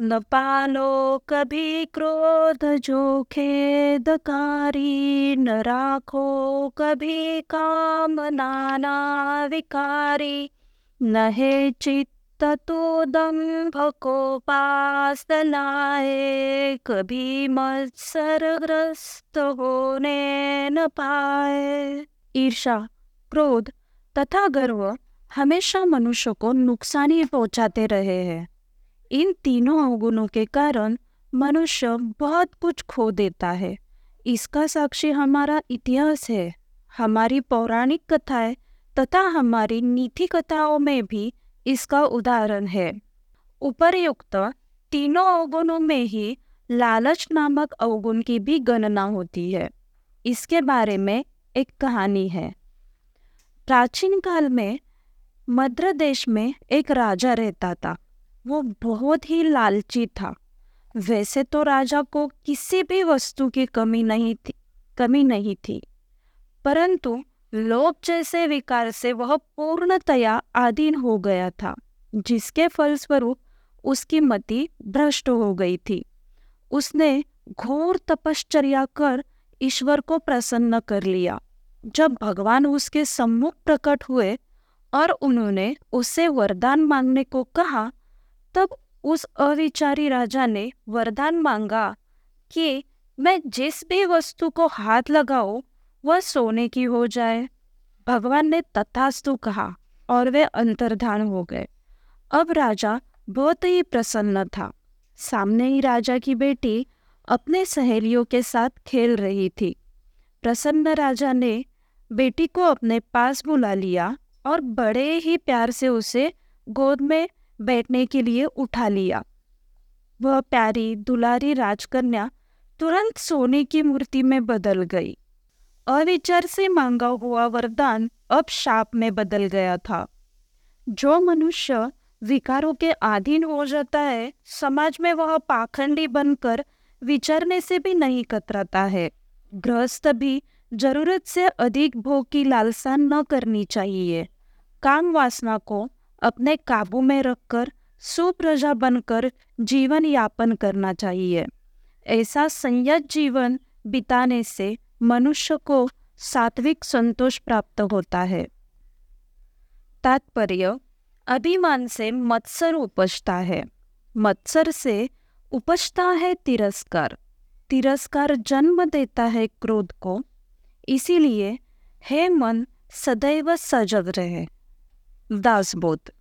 न पालो कभी क्रोध जो खेदकारी न राखो कभी काम नाना विकारी। न हे चित्त तो दम्भ को पास लाए, कभी मत्सरग्रस्त होने न पाए। ईर्षा क्रोध, तथा गर्व हमेशा मनुष्य को नुकसानी पहुंचाते रहे हैं। इन तीनों अवगुणों के कारण मनुष्य बहुत कुछ खो देता है। इसका साक्षी हमारा इतिहास है। हमारी पौराणिक कथाएँ तथा हमारी नीति कथाओं में भी इसका उदाहरण है। उपरयुक्त तीनों अवगुणों में ही लालच नामक अवगुण की भी गणना होती है। इसके बारे में एक कहानी है। प्राचीन काल में मध्य देश में एक राजा रहता था। वो बहुत ही लालची था। वैसे तो राजा को किसी भी वस्तु की कमी नहीं थी, कमी नहीं थी। परंतु लोभ जैसे विकार से वह पूर्णतया आधीन हो गया था, जिसके फलस्वरूप उसकी मति भ्रष्ट हो गई थी। उसने घोर तपश्चर्या कर ईश्वर को प्रसन्न कर लिया। जब भगवान उसके सम्मुख प्रकट हुए और उन्होंने उससे वरदान मांगने को कहा तब उस अविचारी राजा ने वरदान मांगा कि मैं जिस भी वस्तु को हाथ लगाऊँ, वह सोने की हो जाए। भगवान ने तथास्तु कहा और वे अंतर्धान हो गए। अब राजा बहुत ही प्रसन्न था। सामने ही राजा की बेटी अपने सहेलियों के साथ खेल रही थी। प्रसन्न राजा ने बेटी को अपने पास बुला लिया और बड़े ही प्यार से उसे गोद में बैठने के लिए उठा लिया। वह प्यारी, दुलारी राजकन्या तुरंत सोने की मूर्ति में बदल गई। अविचार से मांगा हुआ वरदान अब शाप में बदल गया था। जो मनुष्य विकारों के अधीन हो जाता है, समाज में वह पाखंडी बनकर विचारने से भी नहीं कतराता है। गृहस्थ भी ज़रूरत से अधिक भोग की लालसा न करनी चाहिए। काम वासना को अपने काबू में रखकर, सुप्रजा बनकर जीवन यापन करना चाहिए। ऐसा संयत जीवन बिताने से मनुष्य को सात्विक संतोष प्राप्त होता है। तात्पर्य, अभिमान से मत्सर उपजता है। मत्सर से उपजता है तिरस्कार। तिरस्कार जन्म देता है क्रोध को। इसीलिए हे मन सदैव सजग रहे। das bot